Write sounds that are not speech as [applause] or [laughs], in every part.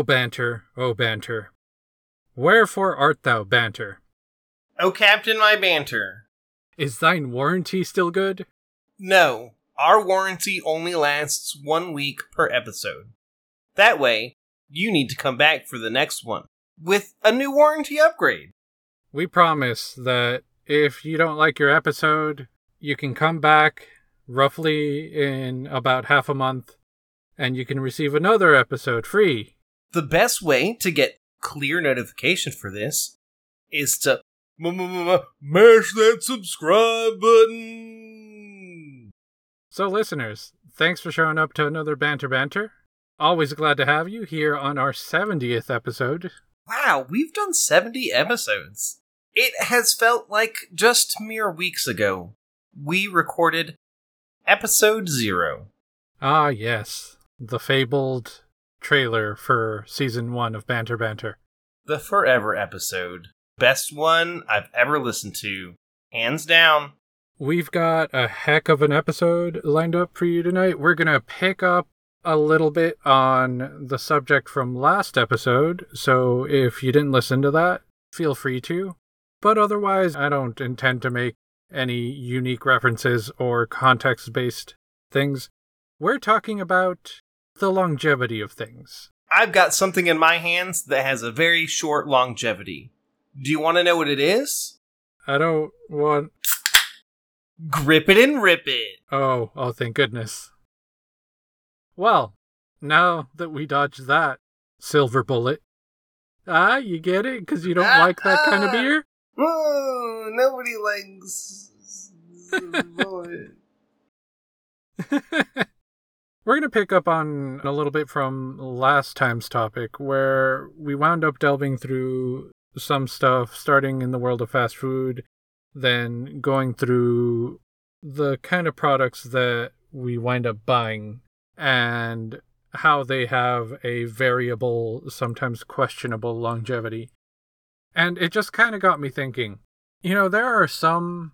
O banter, O banter. Wherefore art thou banter? Oh, Captain, my banter. Is thine warranty still good? No, our warranty only lasts one week per episode. That way, you need to come back for the next one with a new warranty upgrade. We promise that if you don't like your episode, you can come back roughly in about half a month and you can receive another episode free. The best way to get clear notification for this is to mash that subscribe button. So, listeners, thanks for showing up to another Banter Banter. Always glad to have you here on our 70th episode. Wow, we've done 70 episodes. It has felt like just mere weeks ago we recorded episode zero. Ah, yes. The fabled trailer for season one of Banter Banter. The forever episode. Best one I've ever listened to. Hands down. We've got a heck of an episode lined up for you tonight. We're going to pick up a little bit on the subject from last episode, so if you didn't listen to that, feel free to. But otherwise, I don't intend to make any unique references or context based things. We're talking about the longevity of things. I've got something in my hands that has a very short longevity. Do you want to know what it is? I don't want. Grip it and rip it. Oh, oh, thank goodness. Well, now that we dodged that silver bullet, ah, you get it? Because you don't ah, like that kind of beer? Oh, nobody likes [laughs] bullet. [laughs] We're going to pick up on a little bit from last time's topic, where we wound up delving through some stuff, starting in the world of fast food, then going through the kind of products that we wind up buying and how they have a variable, sometimes questionable longevity. And it just kind of got me thinking you know, there are some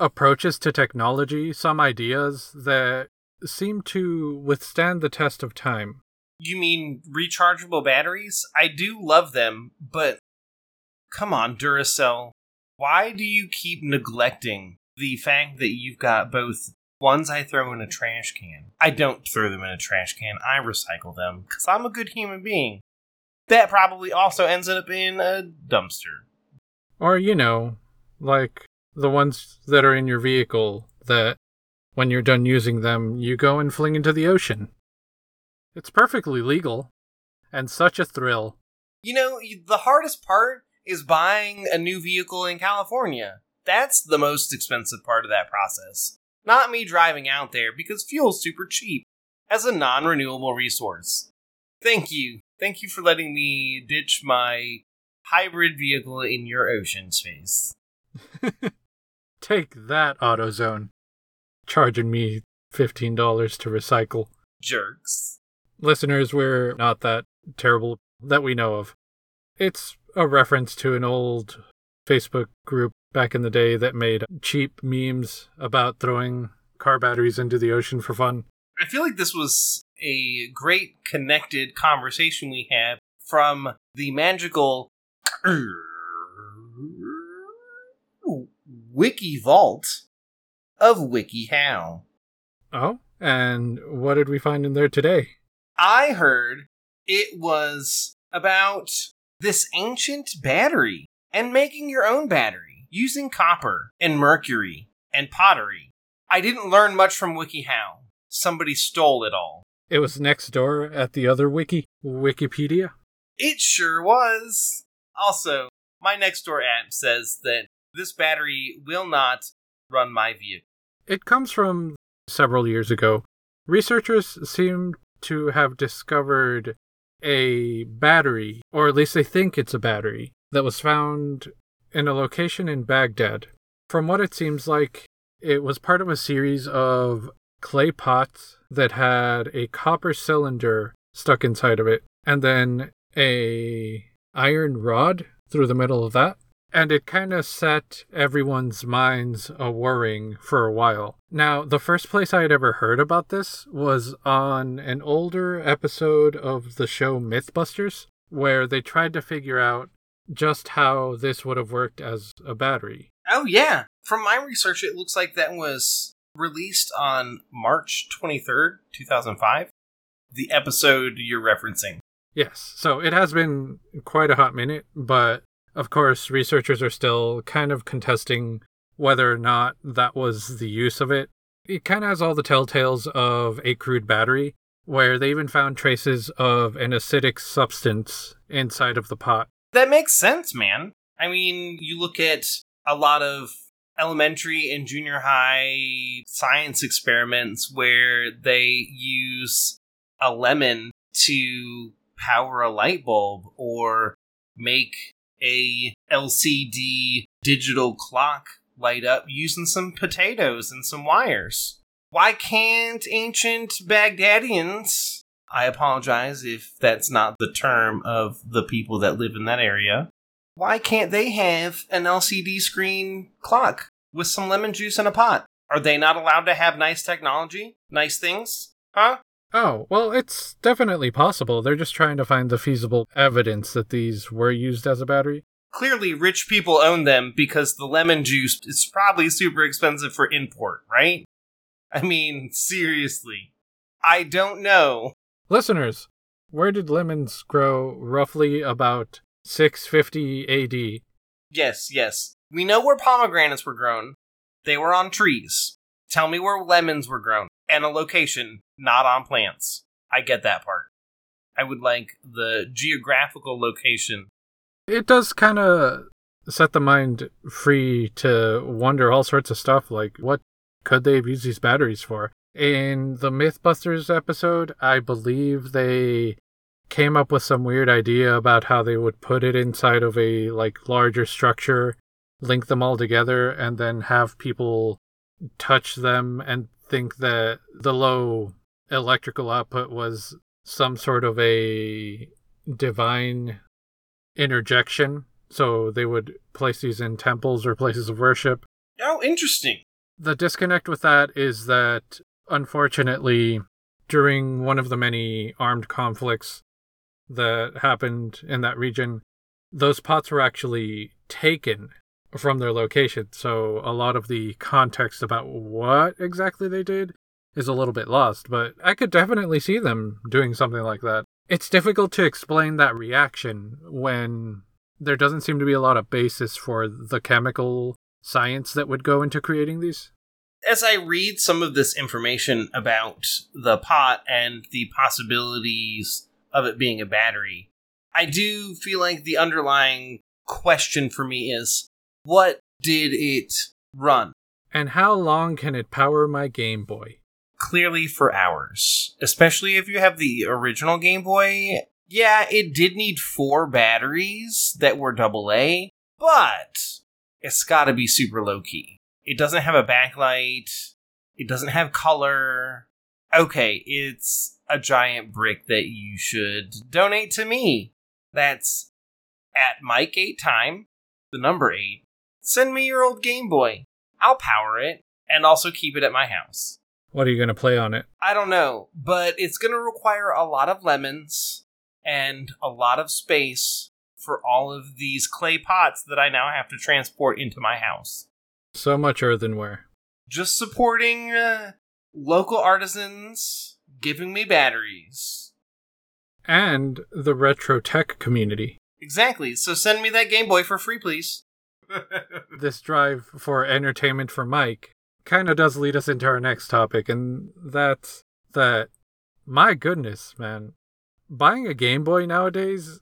approaches to technology, some ideas that seem to withstand the test of time. You mean rechargeable batteries? I do love them, but come on, Duracell. Why do you keep neglecting the fact that you've got both ones I throw in a trash can? I don't throw them in a trash can, I recycle them because I'm a good human being. That probably also ends up in a dumpster. Or, you know, like the ones that are in your vehicle that when you're done using them, you go and fling into the ocean. It's perfectly legal and such a thrill. You know, the hardest part is buying a new vehicle in California. That's the most expensive part of that process. Not me driving out there because fuel's super cheap as a non renewable resource. Thank you. Thank you for letting me ditch my hybrid vehicle in your ocean space. [laughs] Take that, AutoZone charging me $15 to recycle. Jerks. Listeners, we're not that terrible that we know of. It's a reference to an old Facebook group back in the day that made cheap memes about throwing car batteries into the ocean for fun. I feel like this was a great connected conversation we had from the magical [clears throat] Wiki Vault of WikiHow. Oh, and what did we find in there today? I heard it was about this ancient battery and making your own battery using copper and mercury and pottery. I didn't learn much from WikiHow. Somebody stole it all. It was next door at the other wiki, Wikipedia. It sure was. Also, my next door app says that this battery will not run my vehicle. It comes from several years ago. Researchers seem to have discovered a battery, or at least they think it's a battery, that was found in a location in Baghdad. From what it seems like, it was part of a series of clay pots that had a copper cylinder stuck inside of it, and then a iron rod through the middle of that. And it kind of set everyone's minds a worrying for a while. Now, the first place I had ever heard about this was on an older episode of the show Mythbusters, where they tried to figure out just how this would have worked as a battery. Oh, yeah. From my research, it looks like that was released on March 23rd, 2005. The episode you're referencing. Yes, so it has been quite a hot minute, but of course, researchers are still kind of contesting whether or not that was the use of it. It kind of has all the telltales of a crude battery, where they even found traces of an acidic substance inside of the pot. That makes sense, man. I mean, you look at a lot of elementary and junior high science experiments where they use a lemon to power a light bulb or make a LCD digital clock light up using some potatoes and some wires. Why can't ancient Baghdadians, I apologize if that's not the term of the people that live in that area, why can't they have an LCD screen clock with some lemon juice in a pot? Are they not allowed to have nice technology? Nice things? Huh? Oh, well, it's definitely possible. They're just trying to find the feasible evidence that these were used as a battery. Clearly, rich people own them because the lemon juice is probably super expensive for import, right? I mean, seriously. I don't know. Listeners, where did lemons grow roughly about 650 AD? Yes, yes. We know where pomegranates were grown. They were on trees. Tell me where lemons were grown and a location, not on plants. I get that part. I would like the geographical location. It does kind of set the mind free to wonder all sorts of stuff like what could they have used these batteries for? In the Mythbusters episode, I believe they came up with some weird idea about how they would put it inside of a like larger structure, link them all together and then have people touch them and think that the low electrical output was some sort of a divine interjection. So they would place these in temples or places of worship. Oh, interesting. The disconnect with that is that, unfortunately, during one of the many armed conflicts that happened in that region, those pots were actually taken from their location. So a lot of the context about what exactly they did is a little bit lost, but I could definitely see them doing something like that. It's difficult to explain that reaction when there doesn't seem to be a lot of basis for the chemical science that would go into creating these. As I read some of this information about the pot and the possibilities of it being a battery, I do feel like the underlying question for me is what did it run? And how long can it power my Game Boy? Clearly for hours. Especially if you have the original Game Boy. Yeah, it did need four batteries that were AA, but it's gotta be super low key. It doesn't have a backlight, it doesn't have color. Okay, it's a giant brick that you should donate to me. That's at Mike 8 time, the number 8, Send me your old Game Boy. I'll power it and also keep it at my house. What are you going to play on it? I don't know, but it's going to require a lot of lemons and a lot of space for all of these clay pots that I now have to transport into my house. So much earthenware. Just supporting uh, local artisans giving me batteries. And the retro tech community. Exactly. So send me that Game Boy for free, please. This drive for entertainment for Mike kind of does lead us into our next topic, and that's that, my goodness, man, buying a Game Boy nowadays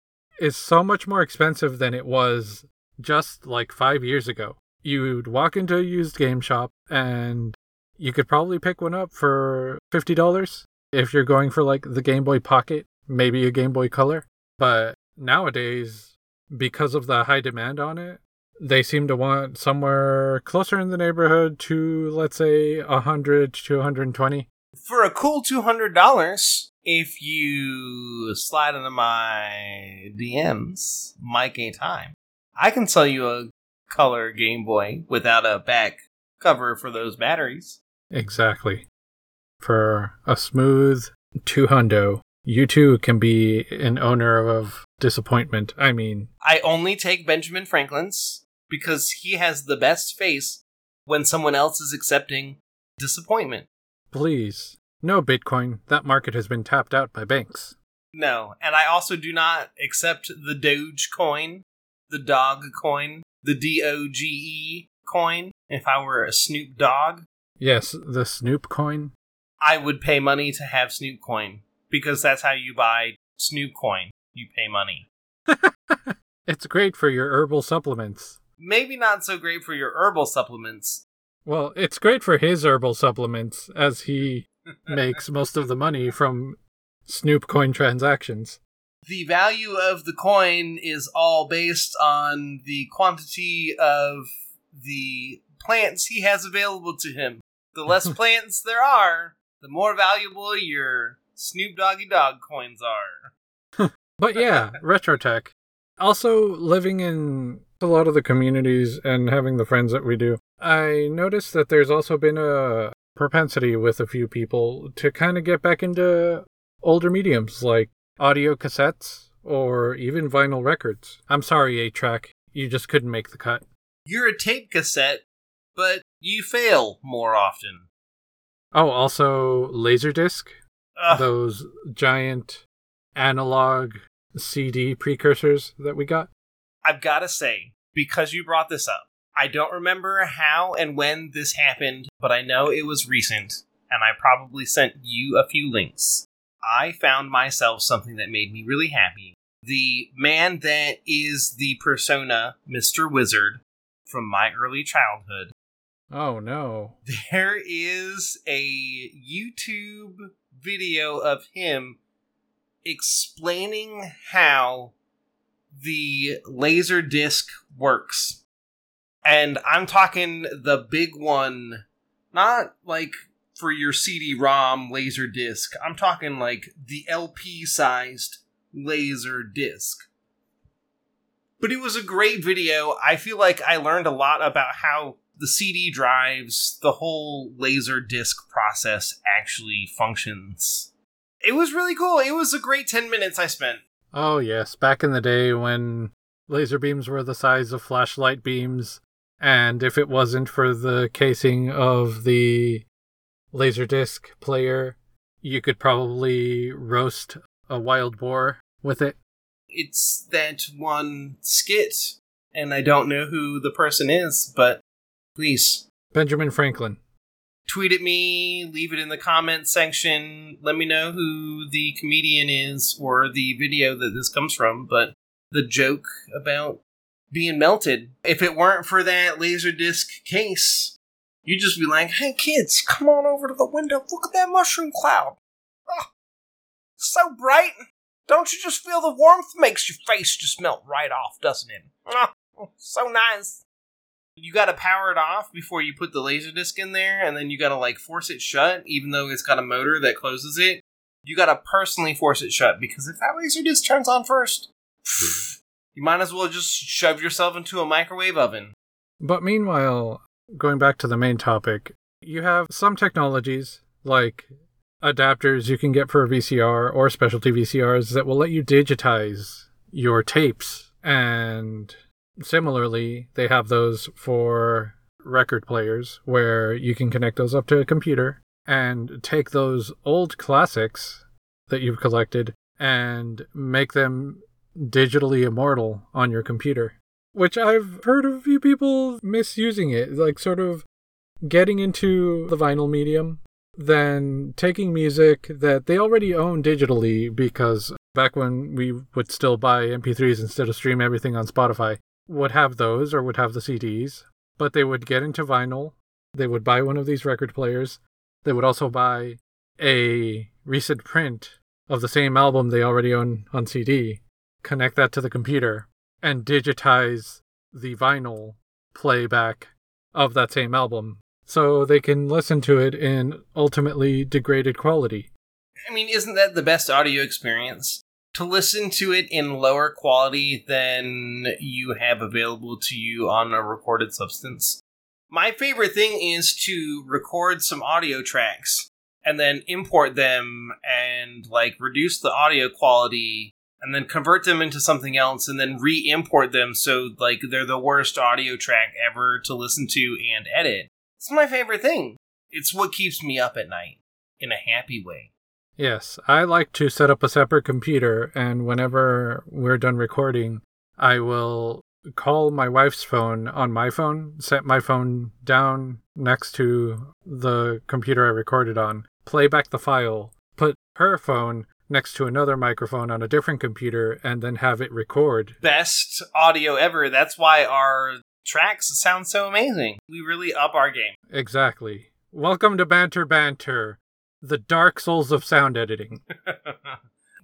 is so much more expensive than it was just like five years ago. You'd walk into a used game shop and you could probably pick one up for $50 if you're going for like the Game Boy Pocket, maybe a Game Boy Color. But nowadays, because of the high demand on it, they seem to want somewhere closer in the neighborhood to let's say 100 to 120 for a cool $200 if you slide into my dms mike a time i can sell you a color Game Boy without a back cover for those batteries. Exactly. For a smooth two hundo, you too can be an owner of disappointment. I mean, I only take Benjamin Franklin's because he has the best face when someone else is accepting disappointment. please. No Bitcoin. That market has been tapped out by banks. No, and I also do not accept the Doge coin, the dog coin, the D O G E coin. If I were a Snoop Dogg, Yes, the Snoop coin. I would pay money to have Snoop coin because that's how you buy Snoop coin. You pay money. [laughs] It's great for your herbal supplements. Maybe not so great for your herbal supplements. Well, it's great for his herbal supplements as he makes most of the money from Snoop coin transactions. The value of the coin is all based on the quantity of the plants he has available to him. The less [laughs] plants there are, the more valuable your Snoop Doggy Dog coins are. [laughs] But yeah, [laughs] Retrotech. Also, living in a lot of the communities and having the friends that we do, I noticed that there's also been a propensity with a few people to kind of get back into older mediums like audio cassettes or even vinyl records. I'm sorry, 8 track, you just couldn't make the cut. You're a tape cassette, but you fail more often. Oh, also Laserdisc, Ugh, those giant analog CD precursors that we got. I've got to say, because you brought this up, I don't remember how and when this happened, but I know it was recent, and I probably sent you a few links. I found myself something that made me really happy. The man that is the persona, Mr. Wizard, from my early childhood. Oh no. There is a YouTube video of him explaining how the laser disc works. And I'm talking the big one, not like for your CD ROM laser disc. I'm talking like the LP sized laser disc. But it was a great video. I feel like I learned a lot about how the CD drives, the whole laser disc process actually functions. It was really cool. It was a great 10 minutes I spent. Oh, yes, back in the day when laser beams were the size of flashlight beams, and if it wasn't for the casing of the Laserdisc player, you could probably roast a wild boar with it. It's that one skit, and I don't know who the person is, but please Benjamin Franklin. Tweet at me, leave it in the comment section. Let me know who the comedian is or the video that this comes from. But the joke about being melted, if it weren't for that Laserdisc case, you'd just be like, hey kids, come on over to the window. Look at that mushroom cloud. Oh, so bright. Don't you just feel the warmth? Makes your face just melt right off, doesn't it? Oh, so nice you gotta power it off before you put the laser disc in there, and then you gotta like force it shut, even though it's got a motor that closes it. You gotta personally force it shut because if that laser disc turns on first, [laughs] you might as well just shove yourself into a microwave oven. But meanwhile, going back to the main topic, you have some technologies like adapters you can get for a VCR or specialty VCRs that will let you digitize your tapes. And similarly, they have those for record players where you can connect those up to a computer and take those old classics that you've collected and make them digitally immortal on your computer. Which I've heard of a few people misusing it, like sort of getting into the vinyl medium, then taking music that they already own digitally because back when we would still buy MP3s instead of stream everything on Spotify, would have those or would have the CDs, but they would get into vinyl. They would buy one of these record players. They would also buy a recent print of the same album they already own on CD, connect that to the computer, and digitize the vinyl playback of that same album so they can listen to it in ultimately degraded quality. I mean, isn't that the best audio experience? To listen to it in lower quality than you have available to you on a recorded substance. My favorite thing is to record some audio tracks and then import them and like reduce the audio quality and then convert them into something else and then re-import them so like they're the worst audio track ever to listen to and edit. It's my favorite thing. It's what keeps me up at night in a happy way. Yes, I like to set up a separate computer, and whenever we're done recording, I will call my wife's phone on my phone, set my phone down next to the computer I recorded on, play back the file, put her phone next to another microphone on a different computer, and then have it record. Best audio ever. That's why our tracks sound so amazing. We really up our game. Exactly. Welcome to Banter Banter, the dark souls of sound editing. [laughs]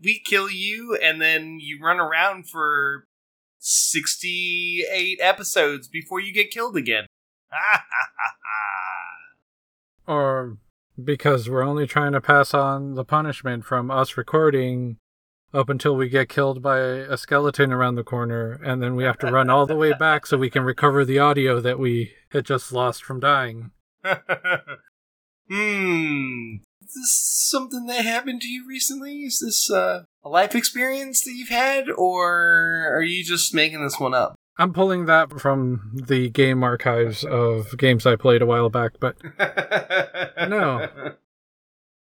we kill you, and then you run around for 68 episodes before you get killed again. [laughs] or because we're only trying to pass on the punishment from us recording up until we get killed by a skeleton around the corner, and then we have to run all the way [laughs] back so we can recover the audio that we had just lost from dying. hmm. Is this something that happened to you recently? Is this uh, a life experience that you've had, or are you just making this one up? I'm pulling that from the game archives of games I played a while back, but [laughs] no.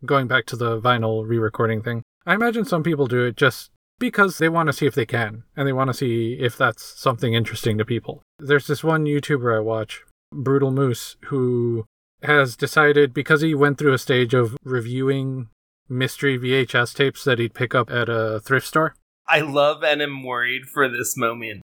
Going back to the vinyl re recording thing, I imagine some people do it just because they want to see if they can, and they want to see if that's something interesting to people. There's this one YouTuber I watch, Brutal Moose, who has decided because he went through a stage of reviewing mystery VHS tapes that he'd pick up at a thrift store. I love and am worried for this moment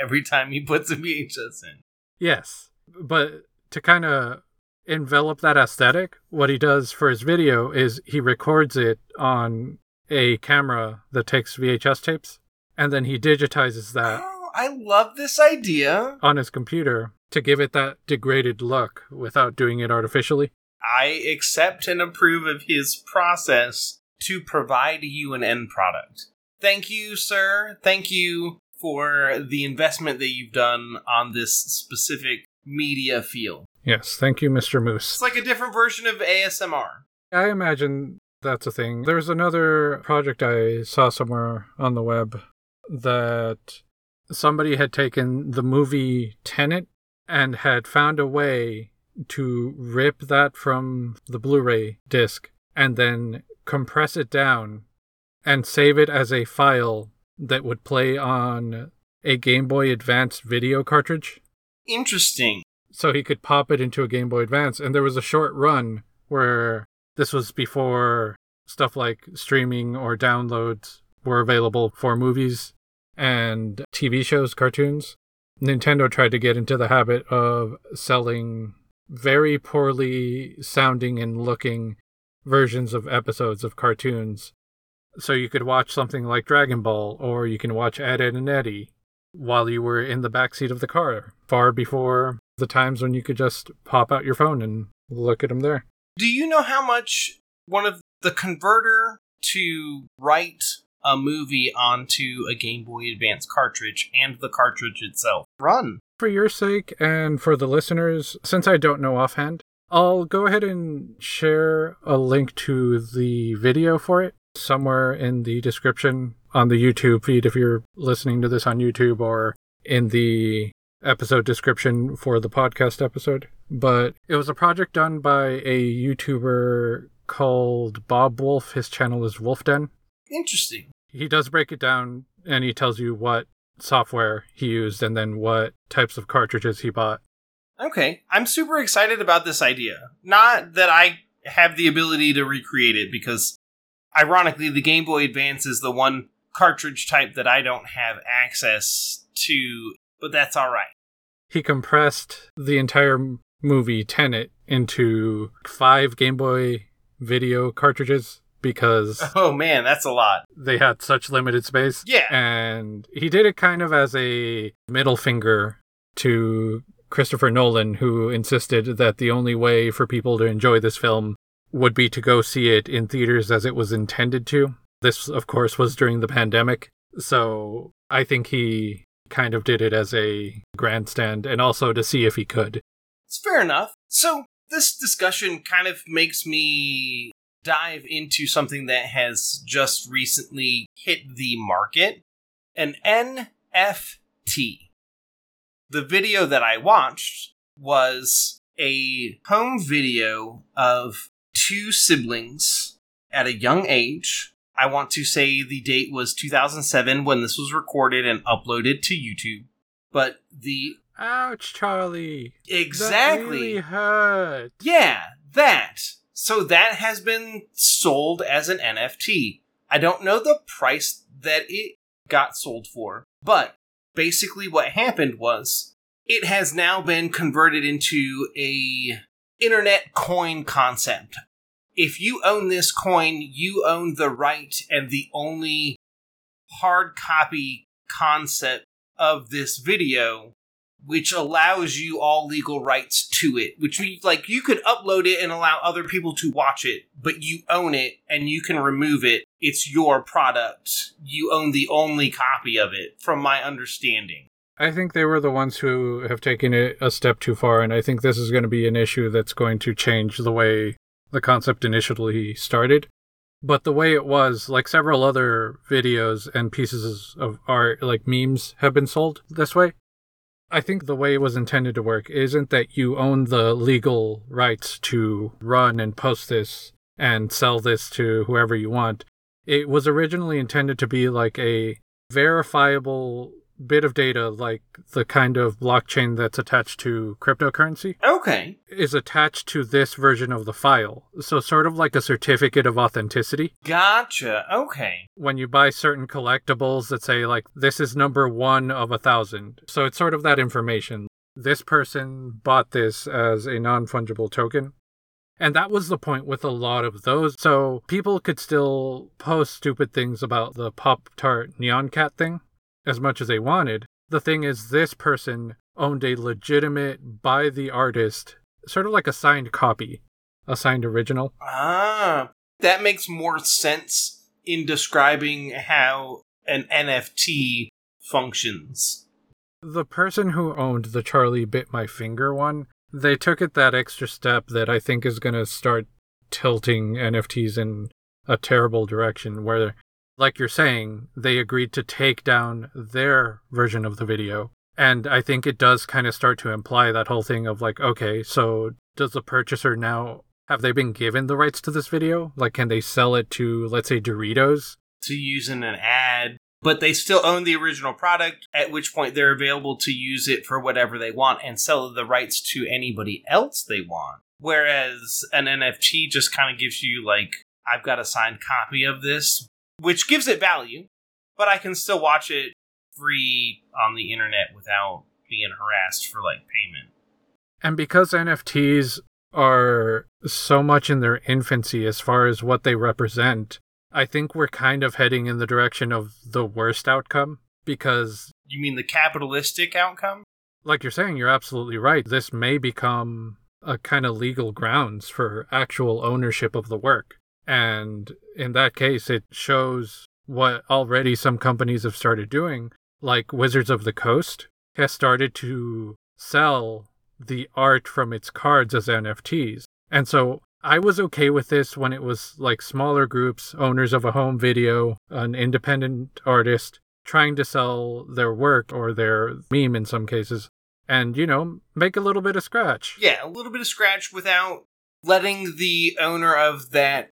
every time he puts a VHS in. Yes, but to kind of envelop that aesthetic, what he does for his video is he records it on a camera that takes VHS tapes, and then he digitizes that. I love this idea. On his computer to give it that degraded look without doing it artificially. I accept and approve of his process to provide you an end product. Thank you, sir. Thank you for the investment that you've done on this specific media field. Yes, thank you, Mr. Moose. It's like a different version of ASMR. I imagine that's a thing. There's another project I saw somewhere on the web that somebody had taken the movie Tenet and had found a way to rip that from the Blu ray disc and then compress it down and save it as a file that would play on a Game Boy Advance video cartridge. Interesting. So he could pop it into a Game Boy Advance. And there was a short run where this was before stuff like streaming or downloads were available for movies and TV shows, cartoons. Nintendo tried to get into the habit of selling very poorly sounding and looking versions of episodes of cartoons. So you could watch something like Dragon Ball, or you can watch Ed, Edd and Eddy while you were in the backseat of the car, far before the times when you could just pop out your phone and look at them there. Do you know how much one of the converter to write a movie onto a Game Boy Advance cartridge and the cartridge itself. Run. For your sake and for the listeners, since I don't know offhand, I'll go ahead and share a link to the video for it somewhere in the description on the YouTube feed if you're listening to this on YouTube or in the episode description for the podcast episode. But it was a project done by a YouTuber called Bob Wolf. His channel is Wolf Den. Interesting he does break it down and he tells you what software he used and then what types of cartridges he bought. Okay, I'm super excited about this idea. Not that I have the ability to recreate it because ironically the Game Boy Advance is the one cartridge type that I don't have access to, but that's all right. He compressed the entire movie Tenet into 5 Game Boy video cartridges because [laughs] oh man, that's a lot. They had such limited space. Yeah. And he did it kind of as a middle finger to Christopher Nolan who insisted that the only way for people to enjoy this film would be to go see it in theaters as it was intended to. This, of course, was during the pandemic. So I think he kind of did it as a grandstand and also to see if he could. It's fair enough. So this discussion kind of makes me dive into something that has just recently hit the market an NFT. The video that I watched was a home video of two siblings at a young age. I want to say the date was 2007 when this was recorded and uploaded to YouTube. But the Ouch, Charlie. exactly That really hurt. yeah, that. So that has been sold as an NFT. I don't know the price that it got sold for, but basically what happened was it has now been converted into a internet coin concept. If you own this coin, you own the right and the only hard copy concept of this video which allows you all legal rights to it. Which means, like, you could upload it and allow other people to watch it, but you own it and you can remove it. It's your product. You own the only copy of it, from my understanding. I think they were the ones who have taken it a step too far, and I think this is going to be an issue that's going to change the way the concept initially started. But the way it was, like several other videos and pieces of art, like memes, have been sold this way. I think the way it was intended to work isn't that you own the legal rights to run and post this and sell this to whoever you want. It was originally intended to be like a verifiable bit of data, like the kind of blockchain that's attached to cryptocurrency, Okay. is attached to this version of the file. So, sort of like a certificate of authenticity Gotcha. Okay. when you buy certain collectibles that say like this is number one of a thousand so it's sort of that information this person bought this as a non-fungible token and that was the point with a lot of those so people could still post stupid things about the pop tart neon cat thing as much as they wanted the thing is this person owned a legitimate by the artist sort of like a signed copy a signed original Ah, that makes more sense in describing how an NFT functions. the person who owned the Charlie Bit My Finger one, they took it that extra step that I think is going to start tilting NFTs in a terrible direction where, like you're saying, they agreed to take down their version of the video. And I think it does kind of start to imply that whole thing of like, okay, so does the purchaser now have they been given the rights to this video? Like, can they sell it to, let's say, Doritos? to use in an ad, but they still own the original product, at which point they're available to use it for whatever they want and sell the rights to anybody else they want. Whereas an NFT just kind of gives you, like, I've got a signed copy of this, which gives it value, but I can still watch it free on the internet without being harassed for, like, payment. And because NFTs are so much in their infancy as far as what they represent, I think we're kind of heading in the direction of the worst outcome because, You mean the capitalistic outcome? like you're saying, you're absolutely right. This may become a kind of legal grounds for actual ownership of the work. And in that case, it shows what already some companies have started doing, like Wizards of the Coast has started to sell the art from its cards as NFTs. And so I was okay with this when it was like smaller groups, owners of a home video, an independent artist trying to sell their work or their meme in some cases and, you know, make a little bit of scratch. Yeah, a little bit of scratch without letting the owner of that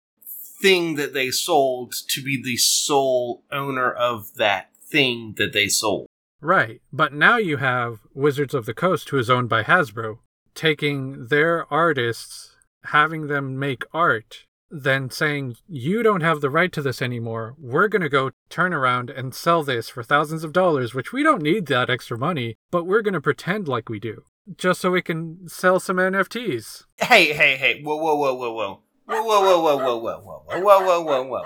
thing that they sold to be the sole owner of that thing that they sold. Right. But now you have Wizards of the Coast, who is owned by Hasbro, taking their artists, having them make art, then saying, You don't have the right to this anymore. We're going to go turn around and sell this for thousands of dollars, which we don't need that extra money, but we're going to pretend like we do, just so we can sell some NFTs. Hey, hey, hey! Whoa, whoa, whoa, whoa, whoa! Whoa, whoa, whoa, whoa, whoa, whoa, whoa, whoa, whoa, whoa, whoa!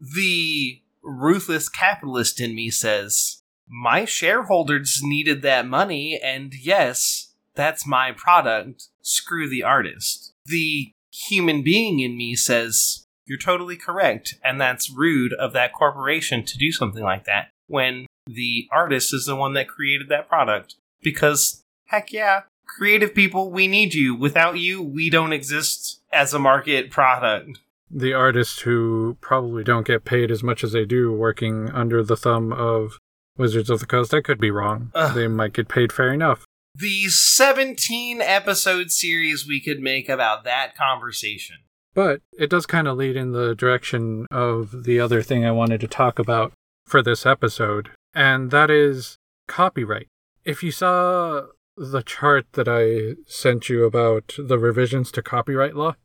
The ruthless capitalist in me says, "My shareholders needed that money, and yes, that's my product. Screw the artist." The human being in me says, You're totally correct. And that's rude of that corporation to do something like that when the artist is the one that created that product. Because, heck yeah, creative people, we need you. Without you, we don't exist as a market product. The artists who probably don't get paid as much as they do working under the thumb of Wizards of the Coast, I could be wrong. Ugh. They might get paid fair enough. The 17 episode series we could make about that conversation. But it does kind of lead in the direction of the other thing I wanted to talk about for this episode, and that is copyright. If you saw the chart that I sent you about the revisions to copyright law,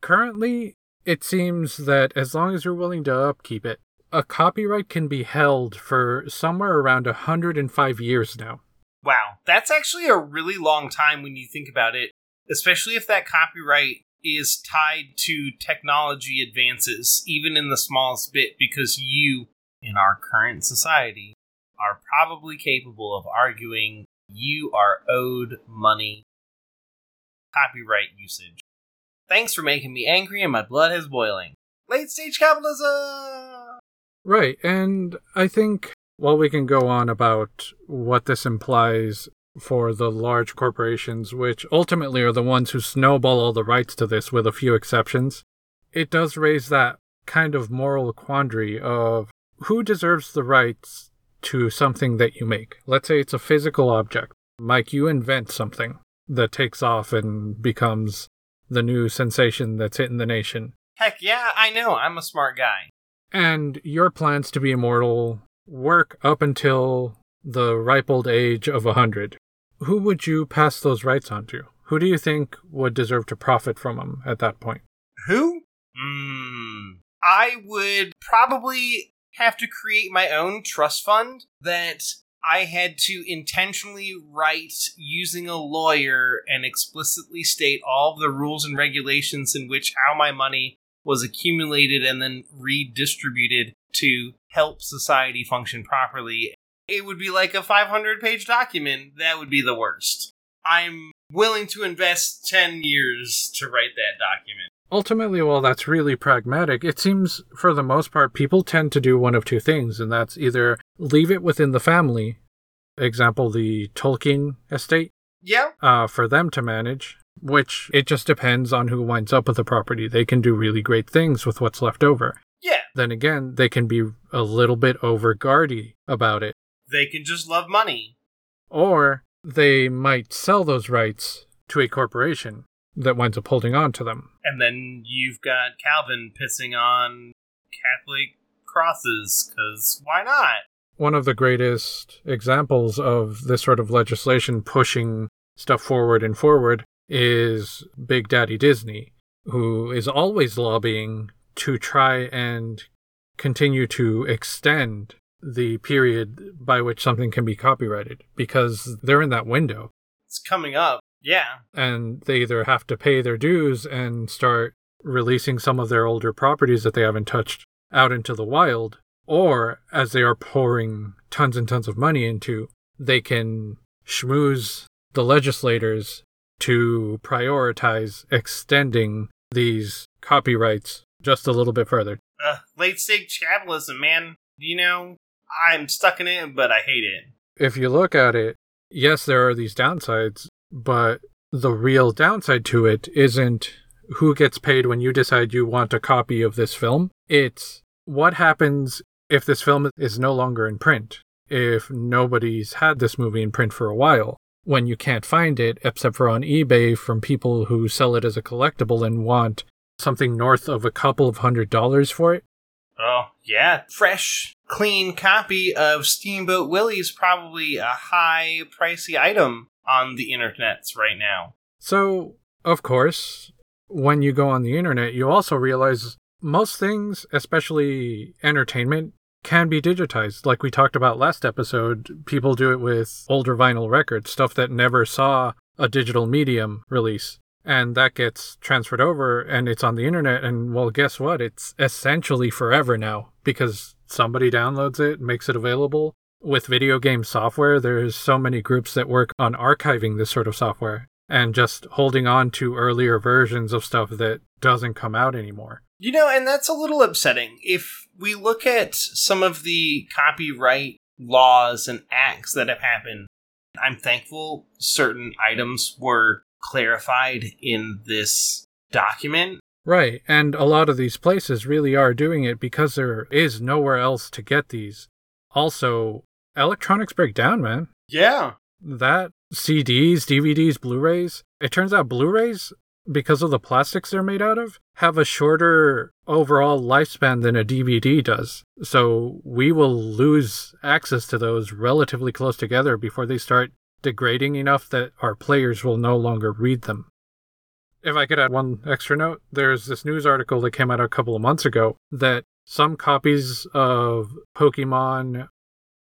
currently it seems that as long as you're willing to upkeep it, a copyright can be held for somewhere around 105 years now. Wow, that's actually a really long time when you think about it, especially if that copyright is tied to technology advances, even in the smallest bit, because you, in our current society, are probably capable of arguing you are owed money copyright usage. Thanks for making me angry and my blood is boiling. Late stage capitalism! Right, and I think while we can go on about what this implies for the large corporations, which ultimately are the ones who snowball all the rights to this with a few exceptions, it does raise that kind of moral quandary of who deserves the rights to something that you make. Let's say it's a physical object. Mike, you invent something that takes off and becomes the new sensation that's hitting the nation. Heck yeah, I know, I'm a smart guy. And your plans to be immortal work up until the ripe old age of a hundred. Who would you pass those rights on to? Who do you think would deserve to profit from them at that point? Who? Hmm. I would probably have to create my own trust fund that I had to intentionally write using a lawyer and explicitly state all the rules and regulations in which how my money was accumulated and then redistributed to help society function properly. It would be like a 500 page document. That would be the worst. I'm willing to invest 10 years to write that document. Ultimately, while that's really pragmatic, it seems for the most part people tend to do one of two things, and that's either leave it within the family, example, the Tolkien estate, Yeah, uh, for them to manage, which it just depends on who winds up with the property. They can do really great things with what's left over. yeah. Then again, they can be a little bit over guardy about it. They can just love money. Or they might sell those rights to a corporation that winds up holding on to them. And then you've got Calvin pissing on Catholic crosses, because why not? One of the greatest examples of this sort of legislation pushing stuff forward and forward is Big Daddy Disney, who is always lobbying to try and continue to extend the period by which something can be copyrighted because they're in that window. It's coming up. Yeah. and they either have to pay their dues and start releasing some of their older properties that they haven't touched out into the wild, or as they are pouring tons and tons of money into, they can schmooze the legislators to prioritize extending these copyrights just a little bit further. Uh, late stage capitalism, man. You know, I'm stuck in it, but I hate it. If you look at it, yes, there are these downsides, but the real downside to it isn't who gets paid when you decide you want a copy of this film. It's what happens if this film is no longer in print, if nobody's had this movie in print for a while, when you can't find it except for on eBay from people who sell it as a collectible and want something north of a couple of hundred dollars for it. Oh, yeah. Fresh, clean copy of Steamboat Willie's probably a high, pricey item on the internets right now. So, of course, when you go on the internet, you also realize most things, especially entertainment, can be digitized. Like we talked about last episode, people do it with older vinyl records, stuff that never saw a digital medium release. And that gets transferred over and it's on the internet. And well, guess what? It's essentially forever now because somebody downloads it, makes it available. With video game software, there's so many groups that work on archiving this sort of software and just holding on to earlier versions of stuff that doesn't come out anymore. You know, and that's a little upsetting. If we look at some of the copyright laws and acts that have happened, I'm thankful certain items were clarified in this document. Right, and a lot of these places really are doing it because there is nowhere else to get these. Also, electronics break down, man. Yeah. That CDs, DVDs, Blu rays, it turns out Blu rays, because of the plastics they're made out of, have a shorter overall lifespan than a DVD does. So we will lose access to those relatively close together before they start degrading enough that our players will no longer read them. If I could add one extra note, there's this news article that came out a couple of months ago that some copies of Pokemon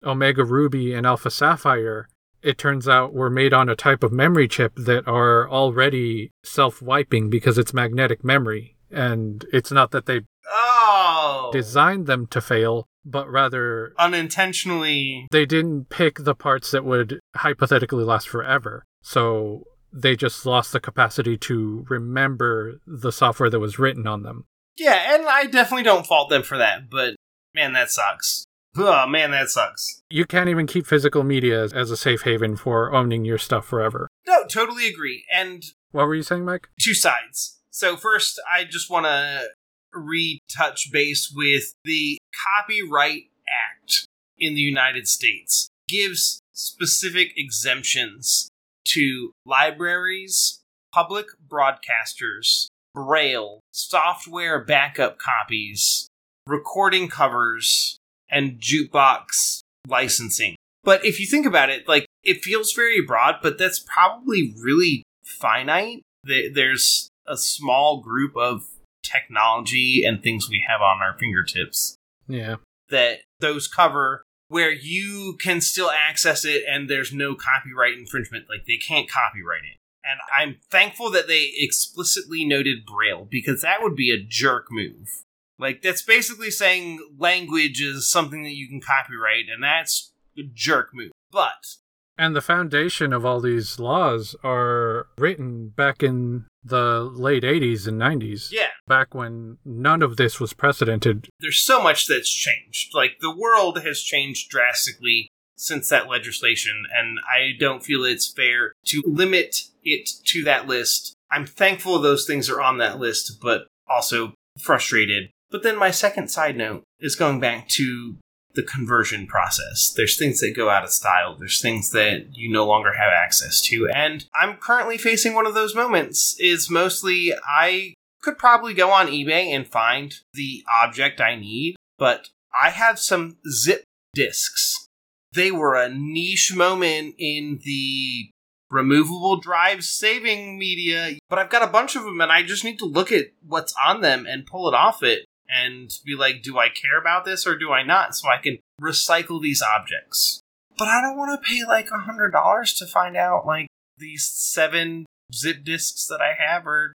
Omega Ruby and Alpha Sapphire, it turns out, were made on a type of memory chip that are already self wiping because it's magnetic memory. And it's not that they Oh. designed them to fail, but rather unintentionally. they didn't pick the parts that would hypothetically last forever. So they just lost the capacity to remember the software that was written on them. Yeah, and I definitely don't fault them for that, but man, that sucks. Oh, man, that sucks. You can't even keep physical media as, a safe haven for owning your stuff forever. No, totally agree. And What were you saying, Mike? two sides. So first, I just want to retouch base with the Copyright Act in the United States gives specific exemptions to libraries, public broadcasters, braille, software backup copies, recording covers, and jukebox licensing. But if you think about it, like it feels very broad, but that's probably really finite. There's a small group of technology and things we have on our fingertips Yeah. that those cover where you can still access it and there's no copyright infringement. Like they can't copyright it. And I'm thankful that they explicitly noted Braille because that would be a jerk move. Like that's basically saying language is something that you can copyright, and that's a jerk move. But And the foundation of all these laws are written back in the late 80s and 90s, yeah, back when none of this was precedented. there's so much that's changed. Like the world has changed drastically since that legislation, and I don't feel it's fair to limit it to that list. I'm thankful those things are on that list, but also frustrated. But then my second side note is going back to the conversion process. There's things that go out of style. There's things that you no longer have access to. And I'm currently facing one of those moments is mostly I could probably go on eBay and find the object I need, but I have some zip disks. They were a niche moment in the removable drive saving media, but I've got a bunch of them and I just need to look at what's on them and pull it off it and be like, do I care about this or do I not? So I can recycle these objects. But I don't want to pay like a hundred dollars to find out like these seven zip disks that I have are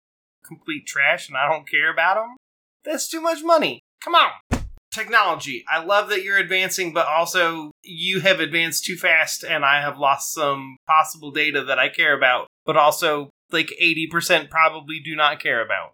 complete trash and I don't care about them. That's too much money. Come on. Technology. I love that you're advancing, but also you have advanced too fast and I have lost some possible data that I care about, but also like 80% probably do not care about.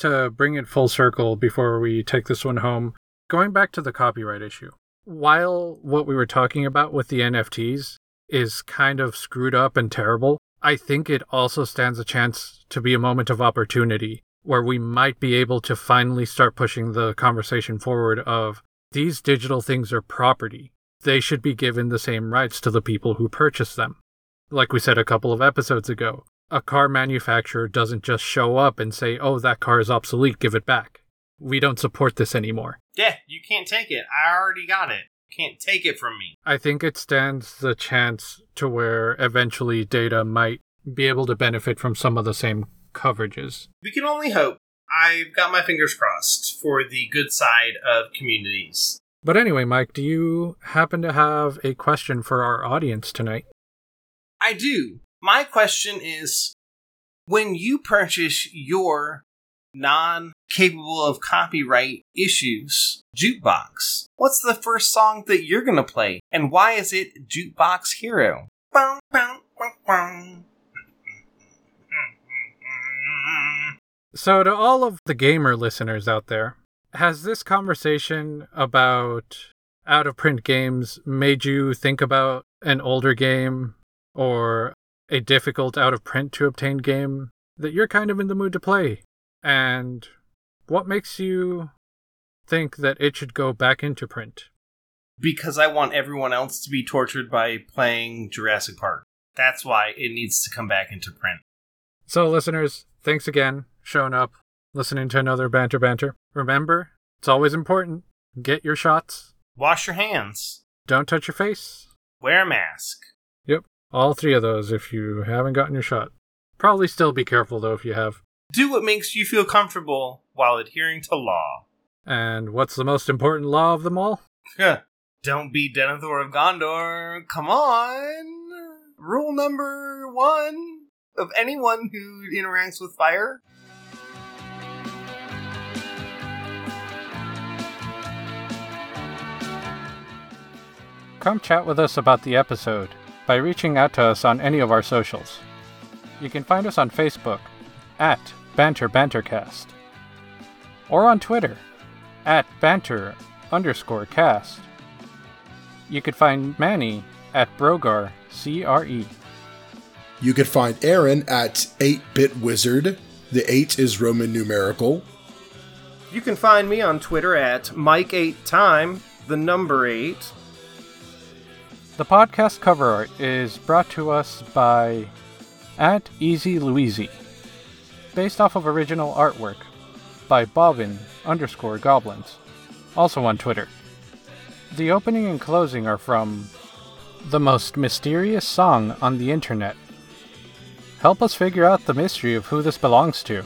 To bring it full circle before we take this one home, going back to the copyright issue. While what we were talking about with the NFTs is kind of screwed up and terrible, I think it also stands a chance to be a moment of opportunity where we might be able to finally start pushing the conversation forward of these digital things are property. They should be given the same rights to the people who purchase them. Like we said a couple of episodes ago, a car manufacturer doesn't just show up and say, oh, that car is obsolete, give it back. We don't support this anymore. Yeah, you can't take it. I already got it. Can't take it from me. I think it stands the chance to where eventually data might be able to benefit from some of the same coverages. We can only hope. I've got my fingers crossed for the good side of communities. But anyway, Mike, do you happen to have a question for our audience tonight? I do. My question is when you purchase your non capable of copyright issues jukebox, what's the first song that you're going to play? And why is it Jukebox Hero? So, to all of the gamer listeners out there, has this conversation about out of print games made you think about an older game or a difficult out of print to obtain game that you're kind of in the mood to play? And what makes you think that it should go back into print? Because I want everyone else to be tortured by playing Jurassic Park. That's why it needs to come back into print. So, listeners, thanks again, showing up, listening to another Banter Banter. Remember, it's always important get your shots, Wash your hands. don't touch your face. Wear a mask. All three of those if you haven't gotten your shot. Probably still be careful though if you have. Do what makes you feel comfortable while adhering to law. And what's the most important law of them all? Don't be Denethor of Gondor. Come on. Rule number one of anyone who interacts with fire. Come chat with us about the episode by reaching out to us on any of our socials. You can find us on Facebook at Banter Bantercast or on Twitter at Banter underscore cast. You could find Manny at Brogar CRE. You could find Aaron at 8-Bit Wizard. The 8 is Roman numerical. You can find me on Twitter at Mike8Time, the number 8. The podcast cover art is brought to us by at Easy Louise, based off of original artwork by Bobbin underscore Goblins, also on Twitter. The opening and closing are from The Most Mysterious Song on the Internet. Help us figure out the mystery of who this belongs to.